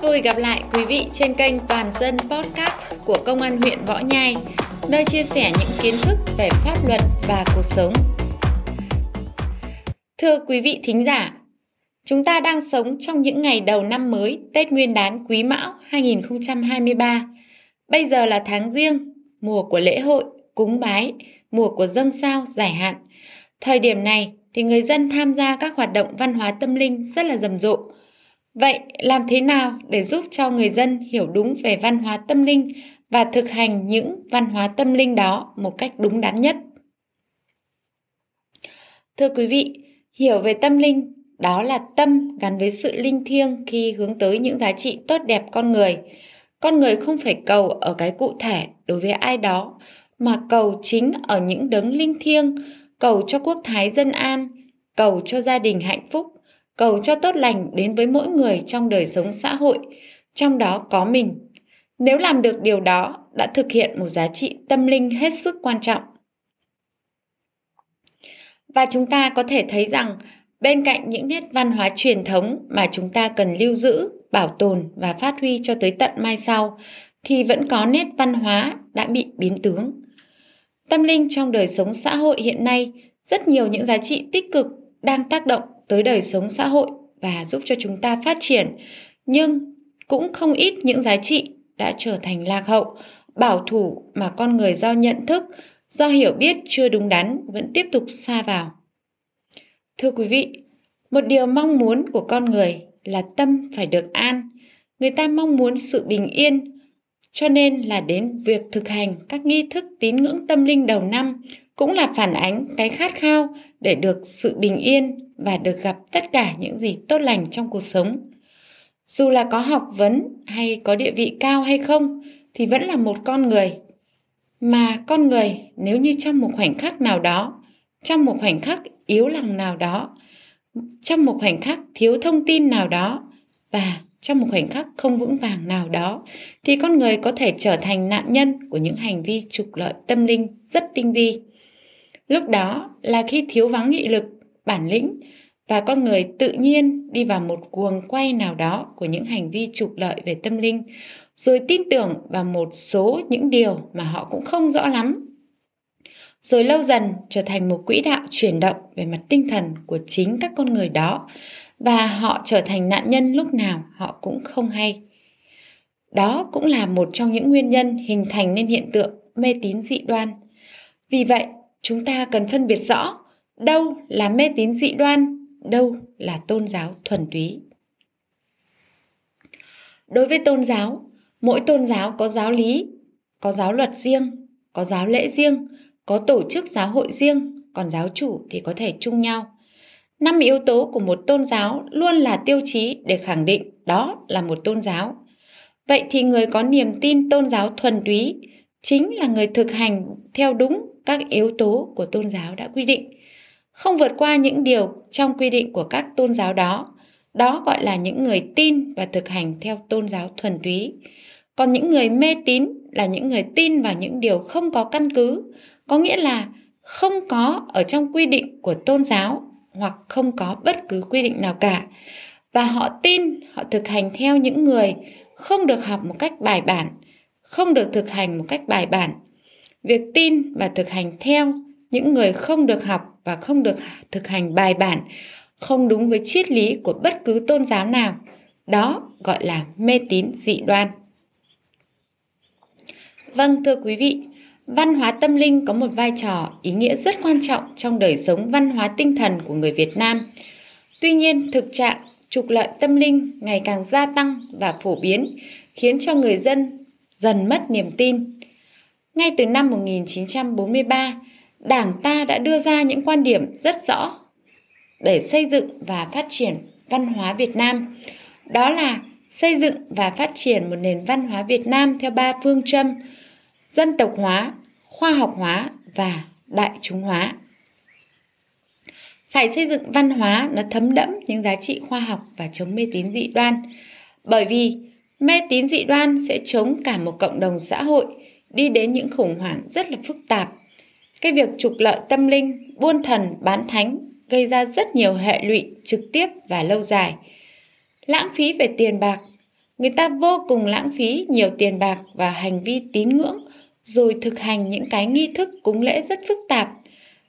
Rất vui gặp lại quý vị trên kênh Toàn dân Podcast của Công an huyện Võ Nhai, nơi chia sẻ những kiến thức về pháp luật và cuộc sống. Thưa quý vị thính giả, chúng ta đang sống trong những ngày đầu năm mới Tết Nguyên đán Quý Mão 2023. Bây giờ là tháng riêng, mùa của lễ hội, cúng bái, mùa của dâng sao giải hạn. Thời điểm này thì người dân tham gia các hoạt động văn hóa tâm linh rất là rầm rộ Vậy làm thế nào để giúp cho người dân hiểu đúng về văn hóa tâm linh và thực hành những văn hóa tâm linh đó một cách đúng đắn nhất? Thưa quý vị, hiểu về tâm linh đó là tâm gắn với sự linh thiêng khi hướng tới những giá trị tốt đẹp con người. Con người không phải cầu ở cái cụ thể đối với ai đó, mà cầu chính ở những đấng linh thiêng, cầu cho quốc thái dân an, cầu cho gia đình hạnh phúc, cầu cho tốt lành đến với mỗi người trong đời sống xã hội, trong đó có mình. Nếu làm được điều đó, đã thực hiện một giá trị tâm linh hết sức quan trọng. Và chúng ta có thể thấy rằng bên cạnh những nét văn hóa truyền thống mà chúng ta cần lưu giữ, bảo tồn và phát huy cho tới tận mai sau thì vẫn có nét văn hóa đã bị biến tướng. Tâm linh trong đời sống xã hội hiện nay rất nhiều những giá trị tích cực đang tác động tới đời sống xã hội và giúp cho chúng ta phát triển. Nhưng cũng không ít những giá trị đã trở thành lạc hậu, bảo thủ mà con người do nhận thức, do hiểu biết chưa đúng đắn vẫn tiếp tục xa vào. Thưa quý vị, một điều mong muốn của con người là tâm phải được an. Người ta mong muốn sự bình yên, cho nên là đến việc thực hành các nghi thức tín ngưỡng tâm linh đầu năm cũng là phản ánh cái khát khao để được sự bình yên và được gặp tất cả những gì tốt lành trong cuộc sống. Dù là có học vấn hay có địa vị cao hay không thì vẫn là một con người. Mà con người nếu như trong một khoảnh khắc nào đó, trong một khoảnh khắc yếu lòng nào đó, trong một khoảnh khắc thiếu thông tin nào đó và trong một khoảnh khắc không vững vàng nào đó thì con người có thể trở thành nạn nhân của những hành vi trục lợi tâm linh rất tinh vi. Lúc đó là khi thiếu vắng nghị lực, bản lĩnh và con người tự nhiên đi vào một cuồng quay nào đó của những hành vi trục lợi về tâm linh, rồi tin tưởng vào một số những điều mà họ cũng không rõ lắm. Rồi lâu dần trở thành một quỹ đạo chuyển động về mặt tinh thần của chính các con người đó, và họ trở thành nạn nhân lúc nào họ cũng không hay. Đó cũng là một trong những nguyên nhân hình thành nên hiện tượng mê tín dị đoan. Vì vậy, chúng ta cần phân biệt rõ đâu là mê tín dị đoan, đâu là tôn giáo thuần túy. Đối với tôn giáo, mỗi tôn giáo có giáo lý, có giáo luật riêng, có giáo lễ riêng, có tổ chức giáo hội riêng, còn giáo chủ thì có thể chung nhau. Năm yếu tố của một tôn giáo luôn là tiêu chí để khẳng định đó là một tôn giáo. Vậy thì người có niềm tin tôn giáo thuần túy chính là người thực hành theo đúng các yếu tố của tôn giáo đã quy định không vượt qua những điều trong quy định của các tôn giáo đó. Đó gọi là những người tin và thực hành theo tôn giáo thuần túy. Còn những người mê tín là những người tin vào những điều không có căn cứ, có nghĩa là không có ở trong quy định của tôn giáo hoặc không có bất cứ quy định nào cả. Và họ tin, họ thực hành theo những người không được học một cách bài bản, không được thực hành một cách bài bản. Việc tin và thực hành theo những người không được học và không được thực hành bài bản, không đúng với triết lý của bất cứ tôn giáo nào. Đó gọi là mê tín dị đoan. Vâng thưa quý vị, văn hóa tâm linh có một vai trò ý nghĩa rất quan trọng trong đời sống văn hóa tinh thần của người Việt Nam. Tuy nhiên, thực trạng trục lợi tâm linh ngày càng gia tăng và phổ biến khiến cho người dân dần mất niềm tin. Ngay từ năm 1943, Đảng ta đã đưa ra những quan điểm rất rõ để xây dựng và phát triển văn hóa Việt Nam. Đó là xây dựng và phát triển một nền văn hóa Việt Nam theo ba phương châm dân tộc hóa, khoa học hóa và đại chúng hóa. Phải xây dựng văn hóa nó thấm đẫm những giá trị khoa học và chống mê tín dị đoan. Bởi vì mê tín dị đoan sẽ chống cả một cộng đồng xã hội đi đến những khủng hoảng rất là phức tạp cái việc trục lợi tâm linh, buôn thần, bán thánh gây ra rất nhiều hệ lụy trực tiếp và lâu dài. Lãng phí về tiền bạc, người ta vô cùng lãng phí nhiều tiền bạc và hành vi tín ngưỡng rồi thực hành những cái nghi thức cúng lễ rất phức tạp.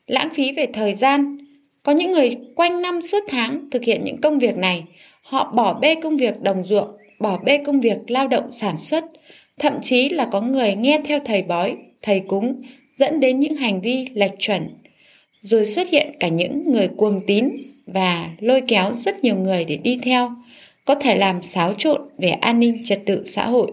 Lãng phí về thời gian. Có những người quanh năm suốt tháng thực hiện những công việc này. Họ bỏ bê công việc đồng ruộng bỏ bê công việc lao động sản xuất. Thậm chí là có người nghe theo thầy bói thầy cúng dẫn đến những hành vi lệch chuẩn rồi xuất hiện cả những người cuồng tín và lôi kéo rất nhiều người để đi theo có thể làm xáo trộn về an ninh trật tự xã hội.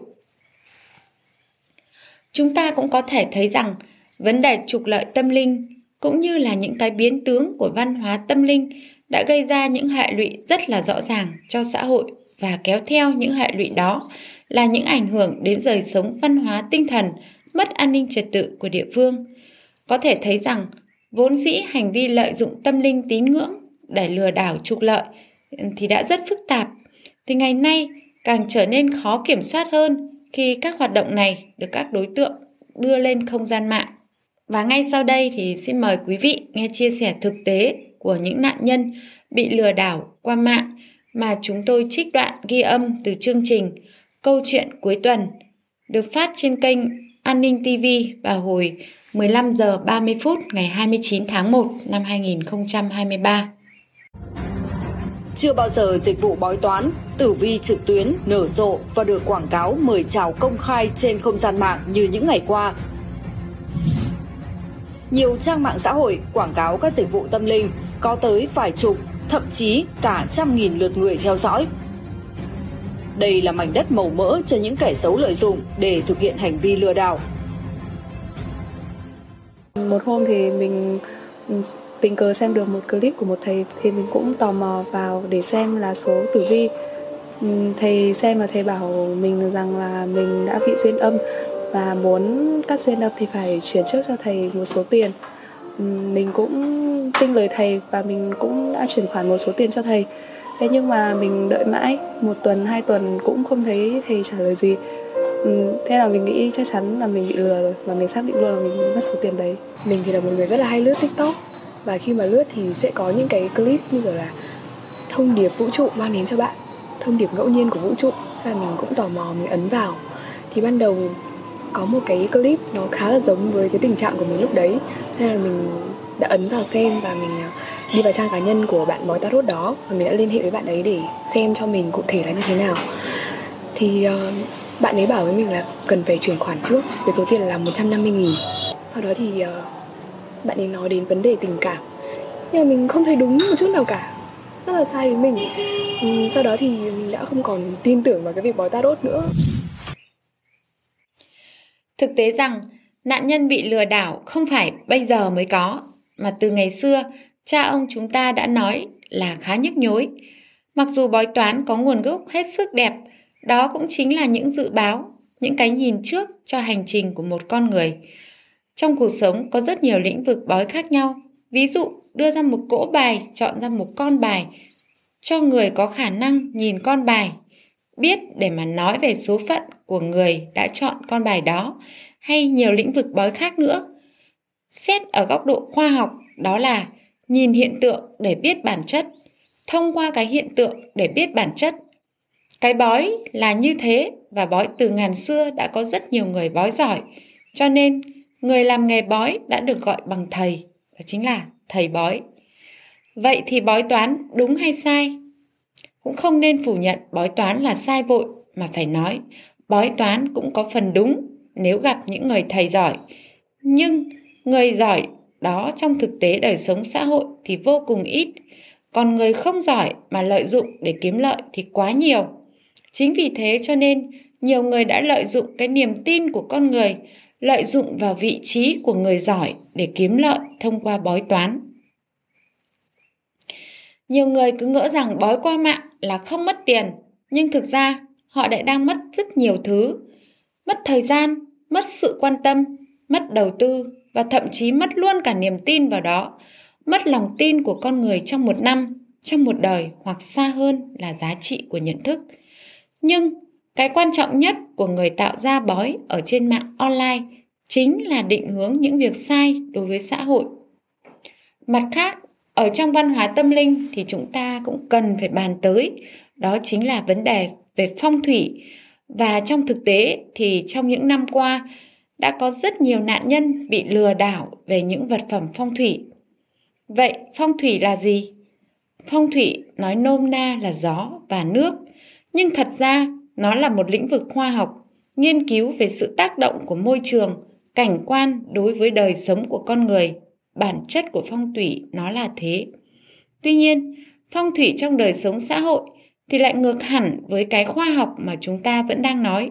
Chúng ta cũng có thể thấy rằng vấn đề trục lợi tâm linh cũng như là những cái biến tướng của văn hóa tâm linh đã gây ra những hệ lụy rất là rõ ràng cho xã hội và kéo theo những hệ lụy đó là những ảnh hưởng đến đời sống văn hóa tinh thần, mất an ninh trật tự của địa phương. Có thể thấy rằng, vốn dĩ hành vi lợi dụng tâm linh tín ngưỡng để lừa đảo trục lợi thì đã rất phức tạp thì ngày nay, càng trở nên khó kiểm soát hơn khi các hoạt động này được các đối tượng đưa lên không gian mạng. Và ngay sau đây thì xin mời quý vị nghe chia sẻ thực tế của những nạn nhân bị lừa đảo qua mạng mà chúng tôi trích đoạn ghi âm từ chương trình Câu chuyện cuối tuần được phát trên kênh An ninh TV vào hồi 15 giờ 30 phút ngày 29 tháng 1 năm 2023. Chưa bao giờ dịch vụ bói toán, tử vi trực tuyến nở rộ và được quảng cáo mời chào công khai trên không gian mạng như những ngày qua. Nhiều trang mạng xã hội quảng cáo các dịch vụ tâm linh có tới vài chục, thậm chí cả trăm nghìn lượt người theo dõi. Đây là mảnh đất màu mỡ cho những kẻ xấu lợi dụng để thực hiện hành vi lừa đảo. Một hôm thì mình tình cờ xem được một clip của một thầy, thì mình cũng tò mò vào để xem là số tử vi. Thầy xem và thầy bảo mình rằng là mình đã bị duyên âm và muốn cắt duyên âm thì phải chuyển trước cho thầy một số tiền. Mình cũng tin lời thầy và mình cũng đã chuyển khoản một số tiền cho thầy thế nhưng mà mình đợi mãi một tuần, hai tuần cũng không thấy thầy trả lời gì. Ừ, thế là mình nghĩ chắc chắn là mình bị lừa rồi và mình xác định luôn là mình mất số tiền đấy. Mình thì là một người rất là hay lướt tiktok, và khi mà lướt thì sẽ có những cái clip như kiểu là thông điệp vũ trụ mang đến cho bạn, thông điệp ngẫu nhiên của vũ trụ. Là mình cũng tò mò, mình ấn vào. Thì ban đầu có một cái clip nó khá là giống với cái tình trạng của mình lúc đấy. Cho nên là mình đã ấn vào xem và mình à, đi vào trang cá nhân của bạn bói tarot đó. Và mình đã liên hệ với bạn ấy để xem cho mình cụ thể là như thế nào. Thì uh, bạn ấy bảo với mình là cần phải chuyển khoản trước với số tiền là 150 nghìn. Sau đó thì uh, bạn ấy nói đến vấn đề tình cảm. Nhưng mà mình không thấy đúng một chút nào cả. Rất là sai với mình. Ừ, sau đó thì mình đã không còn tin tưởng vào cái việc bói tarot nữa. Thực tế rằng nạn nhân bị lừa đảo không phải bây giờ mới có mà từ ngày xưa cha ông chúng ta đã nói là khá nhức nhối mặc dù bói toán có nguồn gốc hết sức đẹp đó cũng chính là những dự báo những cái nhìn trước cho hành trình của một con người trong cuộc sống có rất nhiều lĩnh vực bói khác nhau. Ví dụ, đưa ra một cỗ bài, chọn ra một con bài, cho người có khả năng nhìn con bài, biết để mà nói về số phận của người đã chọn con bài đó, hay nhiều lĩnh vực bói khác nữa. Xét ở góc độ khoa học, đó là nhìn hiện tượng để biết bản chất, thông qua cái hiện tượng để biết bản chất. Cái bói là như thế và bói từ ngàn xưa đã có rất nhiều người bói giỏi, cho nên người làm nghề bói đã được gọi bằng thầy, đó chính là thầy bói. Vậy thì bói toán đúng hay sai? Cũng không nên phủ nhận bói toán là sai vội mà phải nói bói toán cũng có phần đúng nếu gặp những người thầy giỏi. Nhưng người giỏi đó trong thực tế đời sống xã hội thì vô cùng ít, còn người không giỏi mà lợi dụng để kiếm lợi thì quá nhiều. Chính vì thế cho nên nhiều người đã lợi dụng cái niềm tin của con người lợi dụng vào vị trí của người giỏi để kiếm lợi thông qua bói toán. Nhiều người cứ ngỡ rằng bói qua mạng là không mất tiền, nhưng thực ra họ lại đang mất rất nhiều thứ. Mất thời gian, mất sự quan tâm, mất đầu tư và thậm chí mất luôn cả niềm tin vào đó. Mất lòng tin của con người trong một năm, trong một đời hoặc xa hơn là giá trị của nhận thức. Nhưng cái quan trọng nhất của người tạo ra bói ở trên mạng online chính là định hướng những việc sai đối với xã hội. Mặt khác, ở trong văn hóa tâm linh thì chúng ta cũng cần phải bàn tới, đó chính là vấn đề về phong thủy và trong thực tế thì trong những năm qua đã có rất nhiều nạn nhân bị lừa đảo về những vật phẩm phong thủy. Vậy phong thủy là gì? Phong thủy nói nôm na là gió và nước, nhưng thật ra nó là một lĩnh vực khoa học, nghiên cứu về sự tác động của môi trường, cảnh quan đối với đời sống của con người. Bản chất của phong thủy nó là thế. Tuy nhiên, phong thủy trong đời sống xã hội thì lại ngược hẳn với cái khoa học mà chúng ta vẫn đang nói.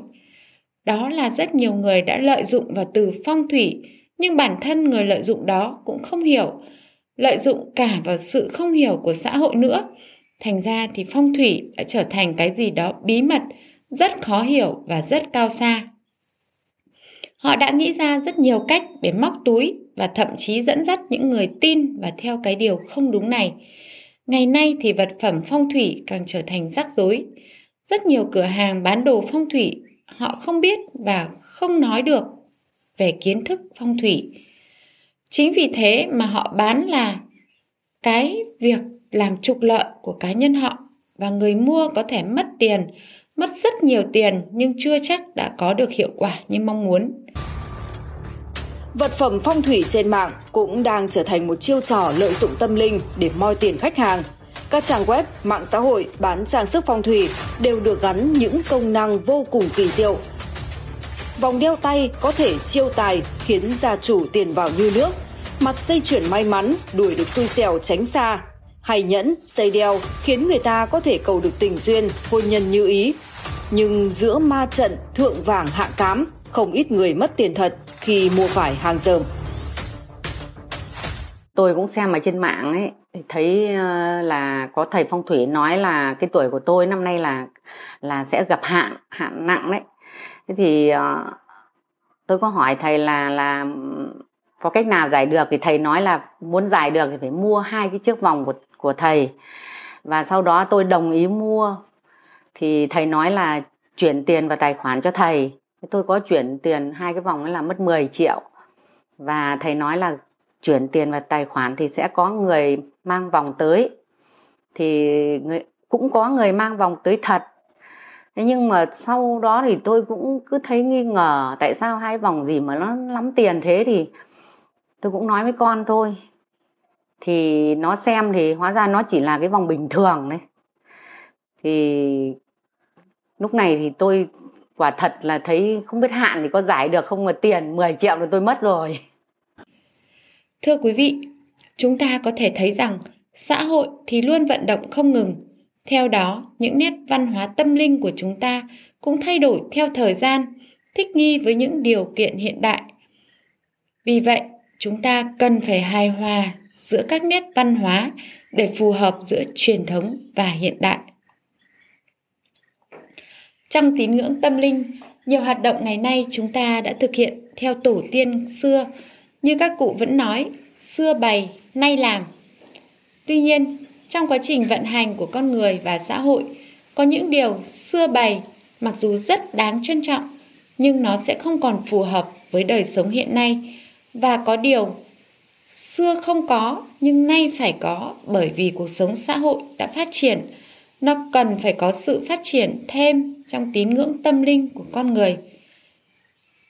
Đó là rất nhiều người đã lợi dụng vào từ phong thủy, nhưng bản thân người lợi dụng đó cũng không hiểu, lợi dụng cả vào sự không hiểu của xã hội nữa. Thành ra thì phong thủy đã trở thành cái gì đó bí mật, rất khó hiểu và rất cao xa. Họ đã nghĩ ra rất nhiều cách để móc túi và thậm chí dẫn dắt những người tin và theo cái điều không đúng này. Ngày nay thì vật phẩm phong thủy càng trở thành rắc rối. Rất nhiều cửa hàng bán đồ phong thủy họ không biết và không nói được về kiến thức phong thủy. Chính vì thế mà họ bán là cái việc làm trục lợi của cá nhân họ và người mua có thể mất tiền, mất rất nhiều tiền nhưng chưa chắc đã có được hiệu quả như mong muốn. Vật phẩm phong thủy trên mạng cũng đang trở thành một chiêu trò lợi dụng tâm linh để moi tiền khách hàng. Các trang web, mạng xã hội bán trang sức phong thủy đều được gắn những công năng vô cùng kỳ diệu. Vòng đeo tay có thể chiêu tài khiến gia chủ tiền vào như nước. Mặt dây chuyển may mắn đuổi được xui xẻo tránh xa. Hay nhẫn, dây đeo khiến người ta có thể cầu được tình duyên, hôn nhân như ý. Nhưng giữa ma trận thượng vàng hạ cám, không ít người mất tiền thật khi mua phải hàng dởm. Tôi cũng xem ở trên mạng ấy, thấy ờ, là có thầy phong thủy nói là cái tuổi của tôi năm nay là là sẽ gặp hạn hạn nặng đấy. Thế thì ờ, tôi có hỏi thầy là là có cách nào giải được? Thì thầy nói là muốn giải được thì phải mua hai cái chiếc vòng của của thầy. Và sau đó tôi đồng ý mua. Thì thầy nói là chuyển tiền vào tài khoản cho thầy. Tôi có chuyển tiền, hai cái vòng ấy là mất 10 triệu. Và thầy nói là chuyển tiền vào tài khoản thì sẽ có người mang vòng tới. Thì người, cũng có người mang vòng tới thật. Thế nhưng mà sau đó thì tôi cũng cứ thấy nghi ngờ tại sao hai vòng gì mà nó lắm tiền thế thì tôi cũng nói với con thôi. Thì nó xem thì hóa ra nó chỉ là cái vòng bình thường đấy. Thì lúc này thì tôi quả thật là thấy không biết hạn thì có giải được không mà tiền 10 triệu là tôi mất rồi. Thưa quý vị chúng ta có thể thấy rằng, xã hội thì luôn vận động không ngừng. Theo đó, những nét văn hóa tâm linh của chúng ta cũng thay đổi theo thời gian, thích nghi với những điều kiện hiện đại. Vì vậy, chúng ta cần phải hài hòa giữa các nét văn hóa để phù hợp giữa truyền thống và hiện đại. Trong tín ngưỡng tâm linh, nhiều hoạt động ngày nay chúng ta đã thực hiện theo tổ tiên xưa. Như các cụ vẫn nói, xưa bày nay làm. Tuy nhiên, trong quá trình vận hành của con người và xã hội, có những điều xưa bày, mặc dù rất đáng trân trọng, nhưng nó sẽ không còn phù hợp với đời sống hiện nay. Và có điều, xưa không có, nhưng nay phải có bởi vì cuộc sống xã hội đã phát triển. Nó cần phải có sự phát triển thêm trong tín ngưỡng tâm linh của con người.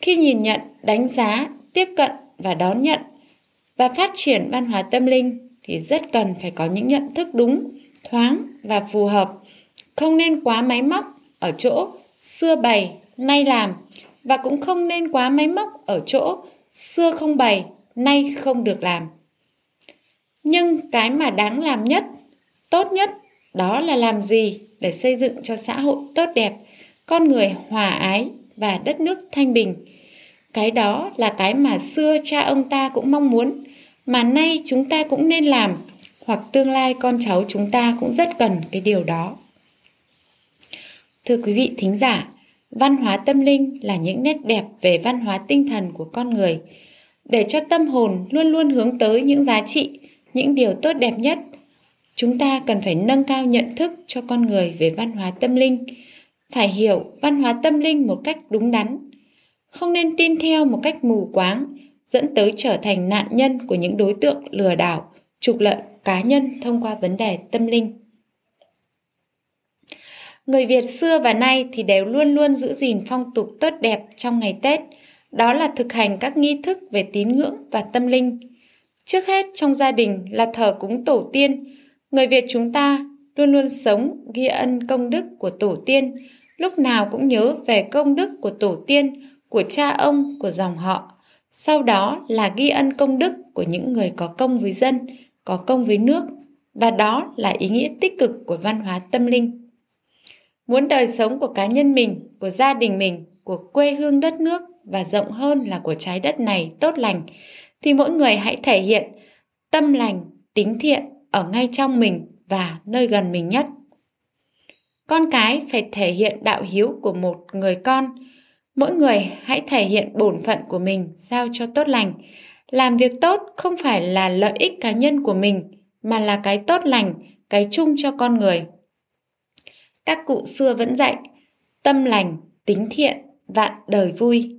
Khi nhìn nhận, đánh giá, tiếp cận và đón nhận và phát triển văn hóa tâm linh thì rất cần phải có những nhận thức đúng, thoáng và phù hợp. Không nên quá máy móc ở chỗ xưa bày, nay làm và cũng không nên quá máy móc ở chỗ xưa không bày, nay không được làm. Nhưng cái mà đáng làm nhất, tốt nhất đó là làm gì để xây dựng cho xã hội tốt đẹp, con người hòa ái và đất nước thanh bình cái đó là cái mà xưa cha ông ta cũng mong muốn, mà nay chúng ta cũng nên làm, hoặc tương lai con cháu chúng ta cũng rất cần cái điều đó. Thưa quý vị thính giả, văn hóa tâm linh là những nét đẹp về văn hóa tinh thần của con người, để cho tâm hồn luôn luôn hướng tới những giá trị, những điều tốt đẹp nhất, chúng ta cần phải nâng cao nhận thức cho con người về văn hóa tâm linh, phải hiểu văn hóa tâm linh một cách đúng đắn không nên tin theo một cách mù quáng dẫn tới trở thành nạn nhân của những đối tượng lừa đảo trục lợi cá nhân thông qua vấn đề tâm linh Người Việt xưa và nay thì đều luôn luôn giữ gìn phong tục tốt đẹp trong ngày Tết, đó là thực hành các nghi thức về tín ngưỡng và tâm linh. Trước hết trong gia đình là thờ cúng tổ tiên, người Việt chúng ta luôn luôn sống ghi ân công đức của tổ tiên, lúc nào cũng nhớ về công đức của tổ tiên, của cha ông, của dòng họ. Sau đó là ghi ân công đức của những người có công với dân, có công với nước, và đó là ý nghĩa tích cực của văn hóa tâm linh. Muốn đời sống của cá nhân mình, của gia đình mình, của quê hương đất nước và rộng hơn là của trái đất này tốt lành, thì mỗi người hãy thể hiện tâm lành, tính thiện ở ngay trong mình và nơi gần mình nhất. Con cái phải thể hiện đạo hiếu của một người con. Mỗi người hãy thể hiện bổn phận của mình sao cho tốt lành. Làm việc tốt không phải là lợi ích cá nhân của mình mà là cái tốt lành, cái chung cho con người. Các cụ xưa vẫn dạy, tâm lành, tính thiện, vạn đời vui.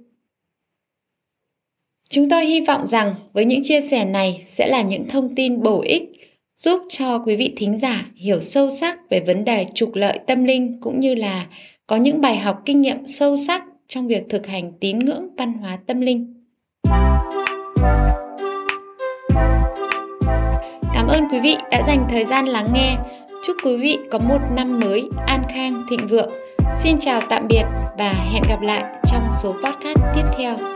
Chúng tôi hy vọng rằng với những chia sẻ này sẽ là những thông tin bổ ích giúp cho quý vị thính giả hiểu sâu sắc về vấn đề trục lợi tâm linh cũng như là có những bài học kinh nghiệm sâu sắc trong việc thực hành tín ngưỡng văn hóa tâm linh. Cảm ơn quý vị đã dành thời gian lắng nghe. Chúc quý vị có một năm mới an khang, thịnh vượng. Xin chào tạm biệt và hẹn gặp lại trong số podcast tiếp theo.